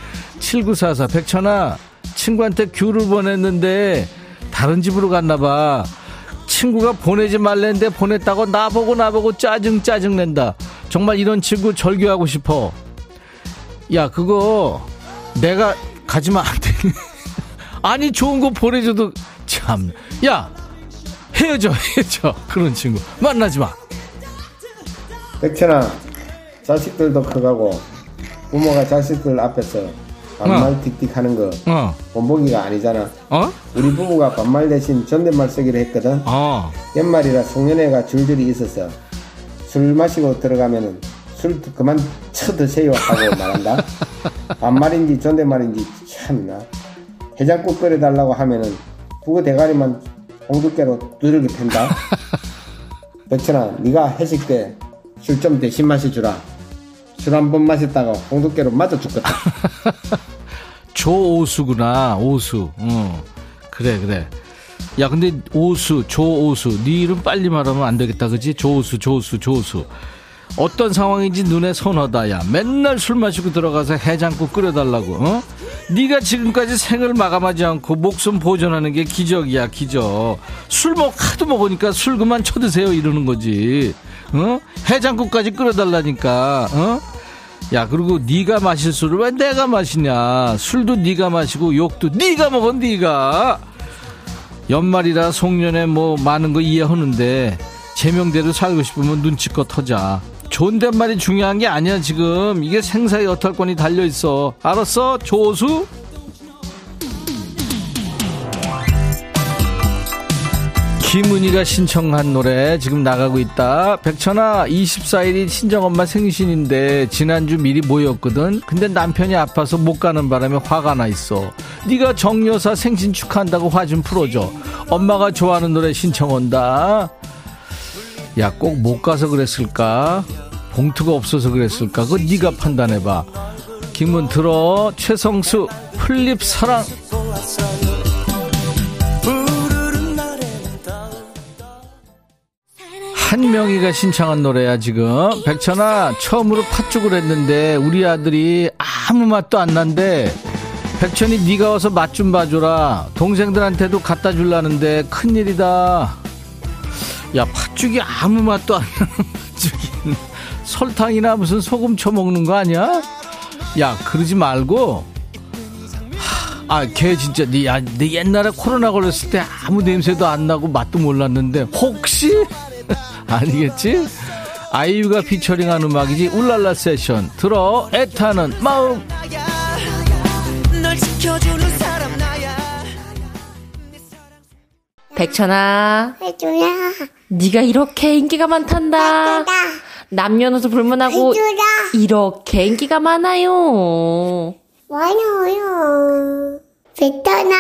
7944 백천아, 친구한테 귤을 보냈는데 다른 집으로 갔나봐. 친구가 보내지 말랬는데 보냈다고 나보고 나보고 짜증 짜증 낸다. 정말 이런 친구 절교하고 싶어. 야 그거 내가 가지면 안 돼. 아니 좋은 거 보내줘도 참. 야 헤어져 헤어져 그런 친구 만나지 마. 백천아 자식들도 커가고 부모가 자식들 앞에서 반말 어. 틱틱 하는 거 어 본보기가 아니잖아. 어? 우리 부부가 반말 대신 존댓말 쓰기로 했거든. 어. 연말이라 송년회가 줄줄이 있어서 술 마시고 들어가면은 술 그만 쳐드세요 하고 말한다. 반말인지 존댓말인지 참나. 해장국 끓여달라고 하면은 부부 대가리만 홍두깨로 두르게 팬다. 백천아, 네가 회식 때 술 좀 대신 마셔주라. 술 한 번 마셨다가 홍두깨로 맞아 죽겠다. 조오수구나 오수. 어 그래 그래. 야 근데 오수 조오수. 네 이름 빨리 말하면 안 되겠다 그지? 조오수 조오수 조오수. 어떤 상황인지 눈에 선하다 야. 맨날 술 마시고 들어가서 해장국 끓여달라고 어? 네가 지금까지 생을 마감하지 않고 목숨 보존하는 게 기적이야 기적. 술 먹 하도 먹으니까 술 그만 쳐드세요 이러는 거지 어? 해장국까지 끓여달라니까 어? 야 그리고 네가 마실 술을 왜 내가 마시냐? 술도 네가 마시고 욕도 네가 먹어 네가. 연말이라 송년회 뭐 많은 거 이해하는데 제명대로 살고 싶으면 눈치껏 터자. 존댓말이 중요한 게 아니야 지금. 이게 생사의 여탈권이 달려 있어. 알았어 조수 김은희가 신청한 노래 지금 나가고 있다. 백천아 24일이 친정엄마 생신인데 지난주 미리 모였거든. 근데 남편이 아파서 못 가는 바람에 화가 나 있어. 네가 정여사 생신 축하한다고 화 좀 풀어줘. 엄마가 좋아하는 노래 신청 온다. 야 꼭 못 가서 그랬을까? 봉투가 없어서 그랬을까? 그거 네가 판단해봐. 김은희 들어 최성수 풀잎 사랑. 한명희가 신청한 노래야 지금. 백천아 처음으로 팥죽을 했는데 우리 아들이 아무 맛도 안 난데 백천이 네가 와서 맛 좀 봐줘라. 동생들한테도 갖다 줄라는데 큰일이다. 야 팥죽이 아무 맛도 안 나는 팥죽이. 설탕이나 무슨 소금 쳐먹는 거 아니야? 야 그러지 말고. 아걔 진짜 네, 야, 네 옛날에 코로나 걸렸을 때 아무 냄새도 안 나고 맛도 몰랐는데 혹시 아니겠지? 아이유가 피처링한 음악이지 울랄라 세션 들어 애타는 마음 백천아 해줘라. 네가 이렇게 인기가 많단다 해줘라. 남녀노소 불문하고 해줘라. 이렇게 인기가 많아요 많아요. 베터나,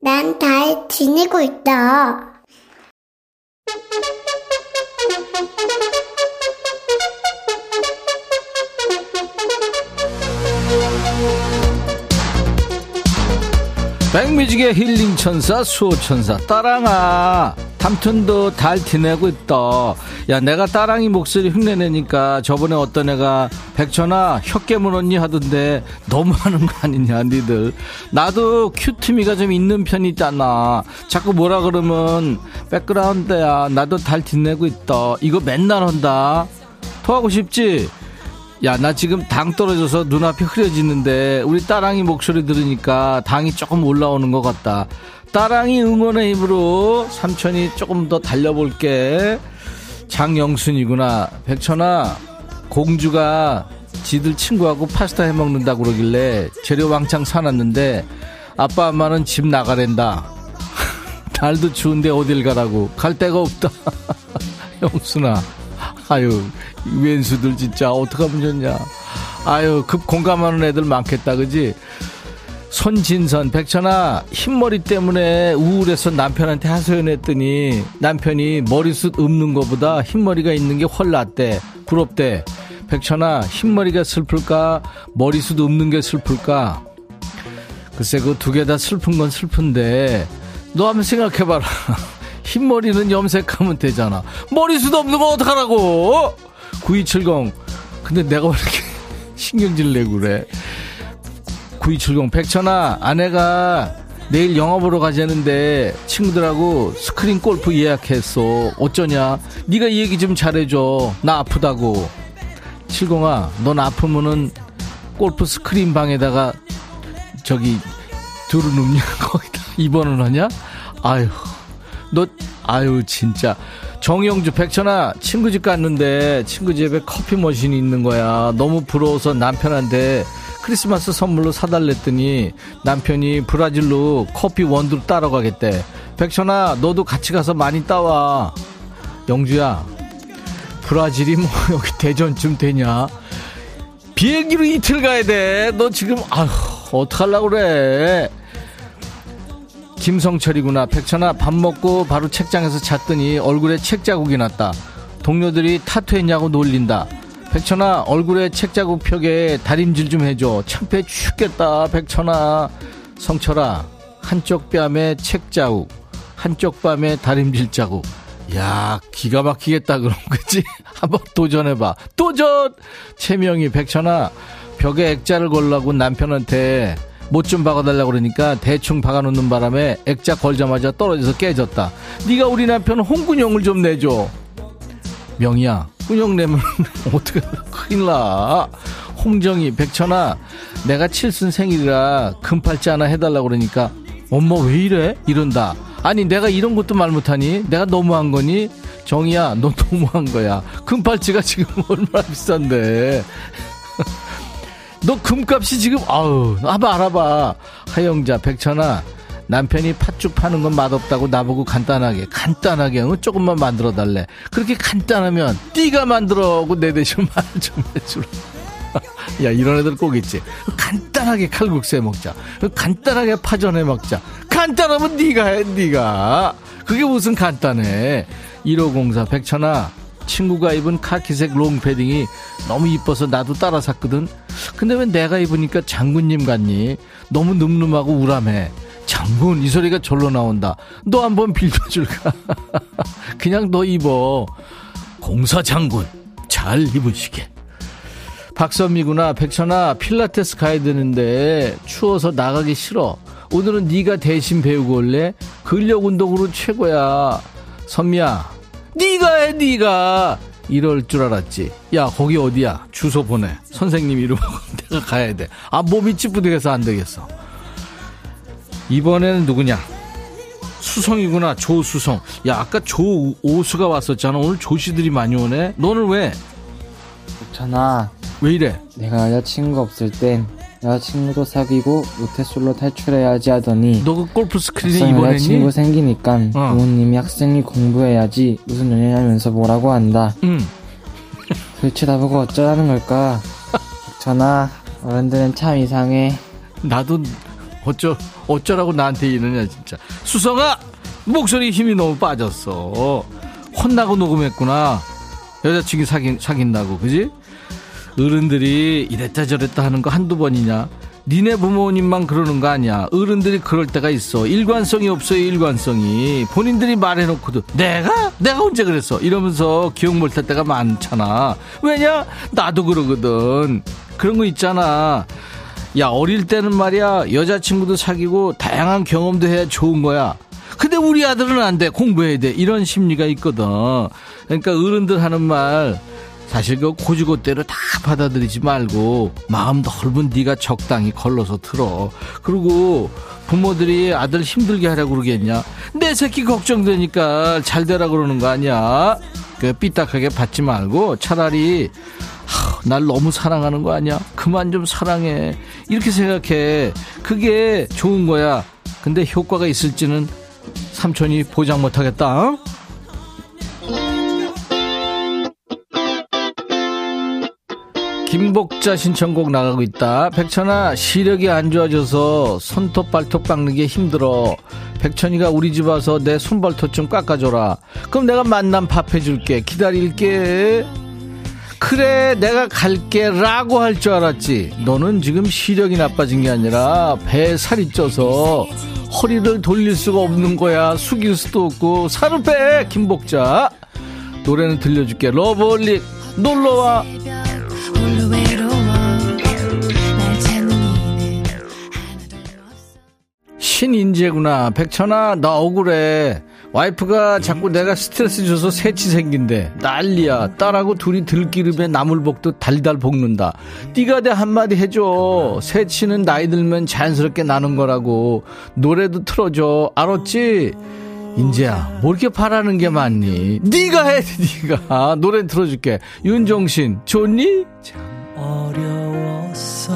난잘 지내고 있다. thank you. 백뮤직의 힐링 천사 수호 천사. 따랑아 담튼도 달 티내고 있다. 야 내가 따랑이 목소리 흉내내니까 저번에 어떤 애가 백천아 혀 깨물었니 하던데 너무하는 거 아니냐 니들. 나도 큐트미가 좀 있는 편이잖아. 자꾸 뭐라 그러면 백그라운드야. 나도 달 티내고 있다. 이거 맨날 한다. 토하고 싶지 야, 나 지금 당 떨어져서 눈앞이 흐려지는데 우리 따랑이 목소리 들으니까 당이 조금 올라오는 것 같다. 따랑이 응원의 힘으로 삼촌이 조금 더 달려볼게. 장영순이구나. 백천아, 공주가 지들 친구하고 파스타 해 먹는다 그러길래 재료 왕창 사놨는데 아빠 엄마는 집 나가랜다. 날도 추운데 어딜 가라고. 갈 데가 없다. 영순아. 아유, 왼수들 진짜 어떡하면 좋냐. 아유, 급 공감하는 애들 많겠다, 그지? 손진선, 백천아, 흰머리 때문에 우울해서 남편한테 하소연했더니 남편이 머리숱 없는 것보다 흰머리가 있는 게 훨 낫대. 부럽대. 백천아, 흰머리가 슬플까? 머리숱 없는 게 슬플까? 글쎄, 그 두 개 다 슬픈 건 슬픈데, 너 한번 생각해봐라. 흰머리는 염색하면 되잖아. 머리숱 없는 거 어떡하라고? 9270. 근데 내가 왜 이렇게 신경질 내고 그래? 9270. 백천아, 아내가 내일 보러 가자는데 친구들하고 스크린 골프 예약했어. 어쩌냐? 네가 이 얘기 좀 잘해줘. 나 아프다고. 70아, 넌 아프면은 골프 스크린 방에다가 저기 두루 눕냐? 거기다 입원을 하냐? 아유. 너 아유 진짜. 정영주 백천아 친구 집 갔는데 친구 집에 커피 머신이 있는 거야. 너무 부러워서 남편한테 크리스마스 선물로 사달랬더니 남편이 브라질로 커피 원두로 따라가겠대. 백천아 너도 같이 가서 많이 따와. 영주야 브라질이 뭐 여기 대전쯤 되냐? 비행기로 이틀 가야 돼너 지금 아휴 어떡하려고 그래 김성철이구나. 백천아, 밥 먹고 바로 책장에서 잤더니 얼굴에 책 자국이 났다. 동료들이 타투했냐고 놀린다. 백천아, 얼굴에 책 자국 펴게 다림질 좀 해줘. 창피해 죽겠다, 백천아. 성철아, 한쪽 뺨에 책 자국, 한쪽 뺨에 다림질 자국. 야, 기가 막히겠다, 그럼, 그치? 한번 도전해봐. 도전! 최명희, 백천아, 벽에 액자를 걸라고 남편한테 못 좀 박아달라고 그러니까 대충 박아놓는 바람에 액자 걸자마자 떨어져서 깨졌다. 네가 우리 남편 홍군형을 좀 내줘. 명희야, 군형 내면 어떻게 큰일 나. 홍정희, 백천아, 내가 칠순 생일이라 금팔찌 하나 해달라고 그러니까 엄마 왜 이래? 이런다. 아니 내가 이런 것도 말 못하니? 내가 너무한 거니? 정희야, 너 너무한 거야. 금팔찌가 지금 얼마나 비싼데. 너 금값이 지금 아우 알아봐 알아봐. 하영자 백천아 남편이 팥죽 파는 건 맛없다고 나보고 간단하게 간단하게 응? 조금만 만들어 달래. 그렇게 간단하면 네가 만들어고 내 대신 말 좀 해주라. 야 이런 애들 꼭 있지. 간단하게 칼국수해 먹자. 간단하게 파전해 먹자. 간단하면 네가 해 네가. 그게 무슨 간단해? 1504 백천아 친구가 입은 카키색 롱패딩이 너무 이뻐서 나도 따라 샀거든. 근데 왜 내가 입으니까 장군님 같니? 너무 늠름하고 우람해. 장군 이 소리가 절로 나온다. 너 한번 빌려줄까? 그냥 너 입어. 공사 장군 잘 입으시게. 박선미구나 백천아 필라테스 가야 되는데 추워서 나가기 싫어. 오늘은 네가 대신 배우고 올래? 근력 운동으로 최고야. 선미야, 네가 해, 네가. 이럴 줄 알았지. 야, 거기 어디야? 주소 보내. 선생님 이름하고 내가 가야 돼. 아, 몸이 찌뿌둥해서 안 되겠어. 이번에는 누구냐? 수성이구나, 조수성. 야, 아까 조오수가 왔었잖아. 오늘 조씨들이 많이 오네. 너는 왜? 전아, 왜 이래? 내가 여자친구 없을 땐 여자친구도 사귀고 모태솔로 탈출해야지 하더니 너 그 골프 막상 입원했니? 여자친구 생기니까 어. 부모님이 학생이 공부해야지 무슨 연애냐면서 뭐라고 한다. 응. 도대체 나보고 어쩌라는 걸까? 전아, 어른들은 참 이상해. 나도 어쩌 어쩌라고 나한테 이러냐 진짜 수성아 목소리 힘이 너무 빠졌어 혼나고 녹음했구나 여자친구 사귄 사귄다고 그지 어른들이 이랬다 저랬다 하는 거 한두 번이냐? 니네 부모님만 그러는 거 아니야. 어른들이 그럴 때가 있어. 일관성이 없어요 일관성이. 본인들이 말해놓고도 내가? 내가 언제 그랬어? 이러면서 기억 못할 때가 많잖아. 왜냐? 나도 그러거든. 그런 거 있잖아. 야 어릴 때는 말이야 여자친구도 사귀고 다양한 경험도 해야 좋은 거야. 근데 우리 아들은 안 돼 공부해야 돼. 이런 심리가 있거든. 그러니까 어른들 하는 말 사실 그 고지고대로 다 받아들이지 말고 마음 넓은 네가 적당히 걸러서 들어 그리고 부모들이 아들 힘들게 하려고 그러겠냐 내 새끼 걱정되니까 잘 되라 그러는 거 아니야 그 삐딱하게 받지 말고 차라리 하, 날 너무 사랑하는 거 아니야? 그만 좀 사랑해. 이렇게 생각해. 그게 좋은 거야. 근데 효과가 있을지는 삼촌이 보장 못 하겠다. 어? 김복자 신청곡 나가고 있다. 백천아, 시력이 안 좋아져서 손톱 발톱 깎는 게 힘들어. 백천이가 우리 집 와서 내 손발톱 좀 깎아줘라. 그럼 내가 맛난 밥 해줄게. 기다릴게. 그래 내가 갈게 라고 할 줄 알았지 너는 지금 시력이 나빠진 게 아니라 배에 살이 쪄서 허리를 돌릴 수가 없는 거야 숙일 수도 없고 살을 빼 김복자 노래는 들려줄게 러블릭 놀러와 신인재구나. 백천아 나 억울해. 와이프가 자꾸 내가 스트레스 줘서 새치 생긴대. 난리야. 딸하고 둘이 들기름에 나물볶도 달달 볶는다. 띠가 대 한마디 해줘. 새치는 나이 들면 자연스럽게 나는 거라고. 노래도 틀어줘. 알았지? 인재야 뭐 이렇게 바라는 게 많니? 네가 해 네가. 노래 틀어줄게. 윤종신 좋니? 어려웠어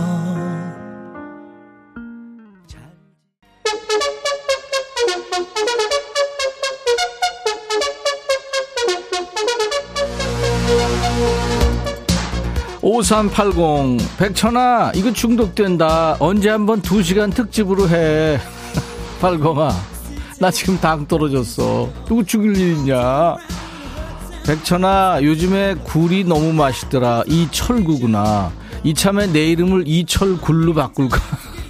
오삼팔공 백천아 이거 중독된다. 언제 한번 두시간 특집으로 해. 팔공아 나 지금 당 떨어졌어. 누구 죽일 일 있냐? 백천아 요즘에 굴이 너무 맛있더라. 이철구구나. 이참에 내 이름을 이철굴로 바꿀까?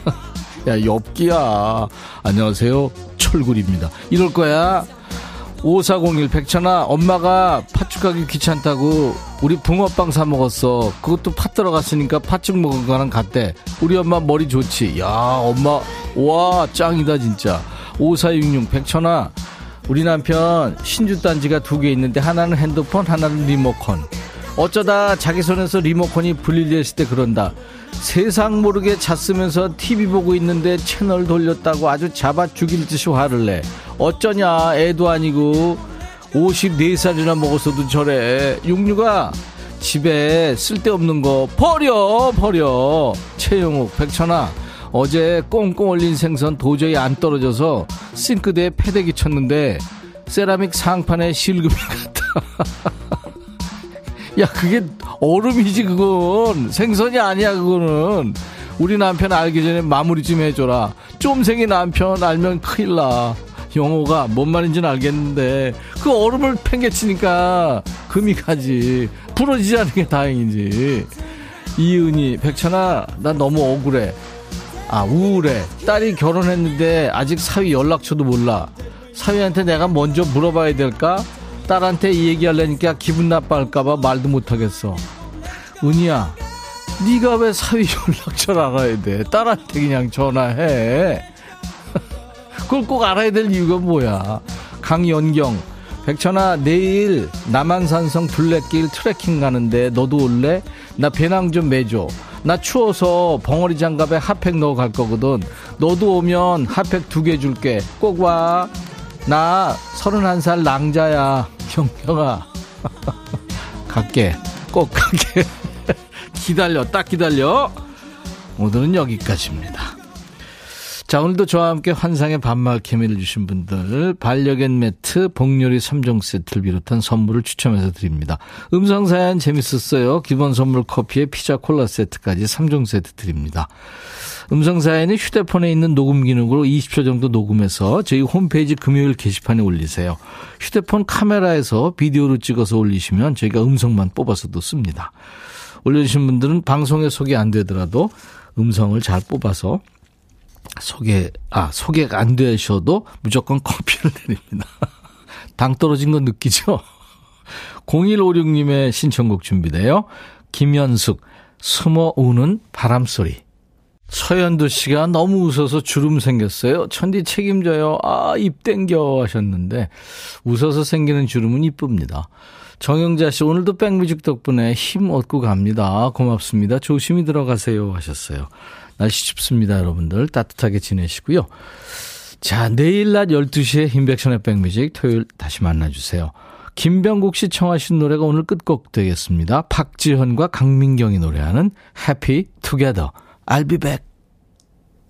야 엽기야. 안녕하세요. 철굴입니다. 이럴 거야 5401 백천아 엄마가 팥죽 가기 귀찮다고 우리 붕어빵 사 먹었어. 그것도 팥 들어갔으니까 팥죽 먹은 거랑 같대. 우리 엄마 머리 좋지. 야 엄마 와 짱이다 진짜. 5466 백천아 우리 남편 신주 단지가 두 개 있는데 하나는 핸드폰 하나는 리모컨. 어쩌다 자기 손에서 리모컨이 분리됐을 때 그런다 세상 모르게 잤으면서 TV 보고 있는데 채널 돌렸다고 아주 잡아 죽일 듯이 화를 내. 어쩌냐 애도 아니고. 54살이나 먹었어도 저래. 육류가 집에 쓸데없는 거 버려 버려. 최영욱 백천아. 어제 꽁꽁 얼린 생선 도저히 안 떨어져서 싱크대에 패대기 쳤는데 세라믹 상판에 실금이 같다 야 그게 얼음이지 그건. 생선이 아니야 그거는. 우리 남편 알기 전에 마무리 좀 해줘라. 쫌생이 남편 알면 큰일 나. 영호가 뭔 말인지는 알겠는데 그 얼음을 팽개치니까 금이 가지. 부러지지 않은 게 다행이지. 이은희 백천아 나 너무 억울해. 아 우울해. 딸이 결혼했는데 아직 사위 연락처도 몰라. 사위한테 내가 먼저 물어봐야 될까 딸한테 이 얘기하려니까 기분 나빠할까봐 말도 못하겠어. 은희야, 네가 왜 사위 연락처를 알아야 돼? 딸한테 그냥 전화해. 그걸 꼭 알아야 될 이유가 뭐야? 강연경, 백천아, 내일 남한산성 둘레길 트레킹 가는데 너도 올래? 나 배낭 좀 매줘. 나 추워서 벙어리 장갑에 핫팩 넣어 갈 거거든. 너도 오면 핫팩 두 개 줄게. 꼭 와. 나 서른한 살 낭자야. 경경아. 갈게. 꼭 갈게. 기다려. 딱 기다려. 오늘은 여기까지입니다. 자, 오늘도 저와 함께 환상의 반말 케미를 주신 분들, 반려견 매트, 복요리 3종 세트를 비롯한 선물을 추첨해서 드립니다. 음성사연 재밌었어요. 기본 선물 커피에 피자 콜라 세트까지 3종 세트 드립니다. 음성사연은 휴대폰에 있는 녹음 기능으로 20초 정도 녹음해서 저희 홈페이지 금요일 게시판에 올리세요. 휴대폰 카메라에서 비디오로 찍어서 올리시면 저희가 음성만 뽑아서도 씁니다. 올려주신 분들은 방송에 소개 안 되더라도 음성을 잘 뽑아서 소개, 아, 소개가 안 되셔도 무조건 커피를 드립니다. 당 떨어진 거 느끼죠? 0156님의 신청곡 준비돼요. 김현숙, 숨어 우는 바람소리. 서현두 씨가 너무 웃어서 주름 생겼어요. 천디 책임져요. 아, 입 땡겨 하셨는데, 웃어서 생기는 주름은 이쁩니다. 정영자 씨, 오늘도 백뮤직 덕분에 힘 얻고 갑니다. 고맙습니다. 조심히 들어가세요. 하셨어요. 날씨 춥습니다, 여러분들. 따뜻하게 지내시고요. 자, 내일 낮 12시에 인백션의 백뮤직 토요일 다시 만나주세요. 김병국 씨 청하신 노래가 오늘 끝곡 되겠습니다. 박지현과 강민경이 노래하는 Happy Together. I'll be back.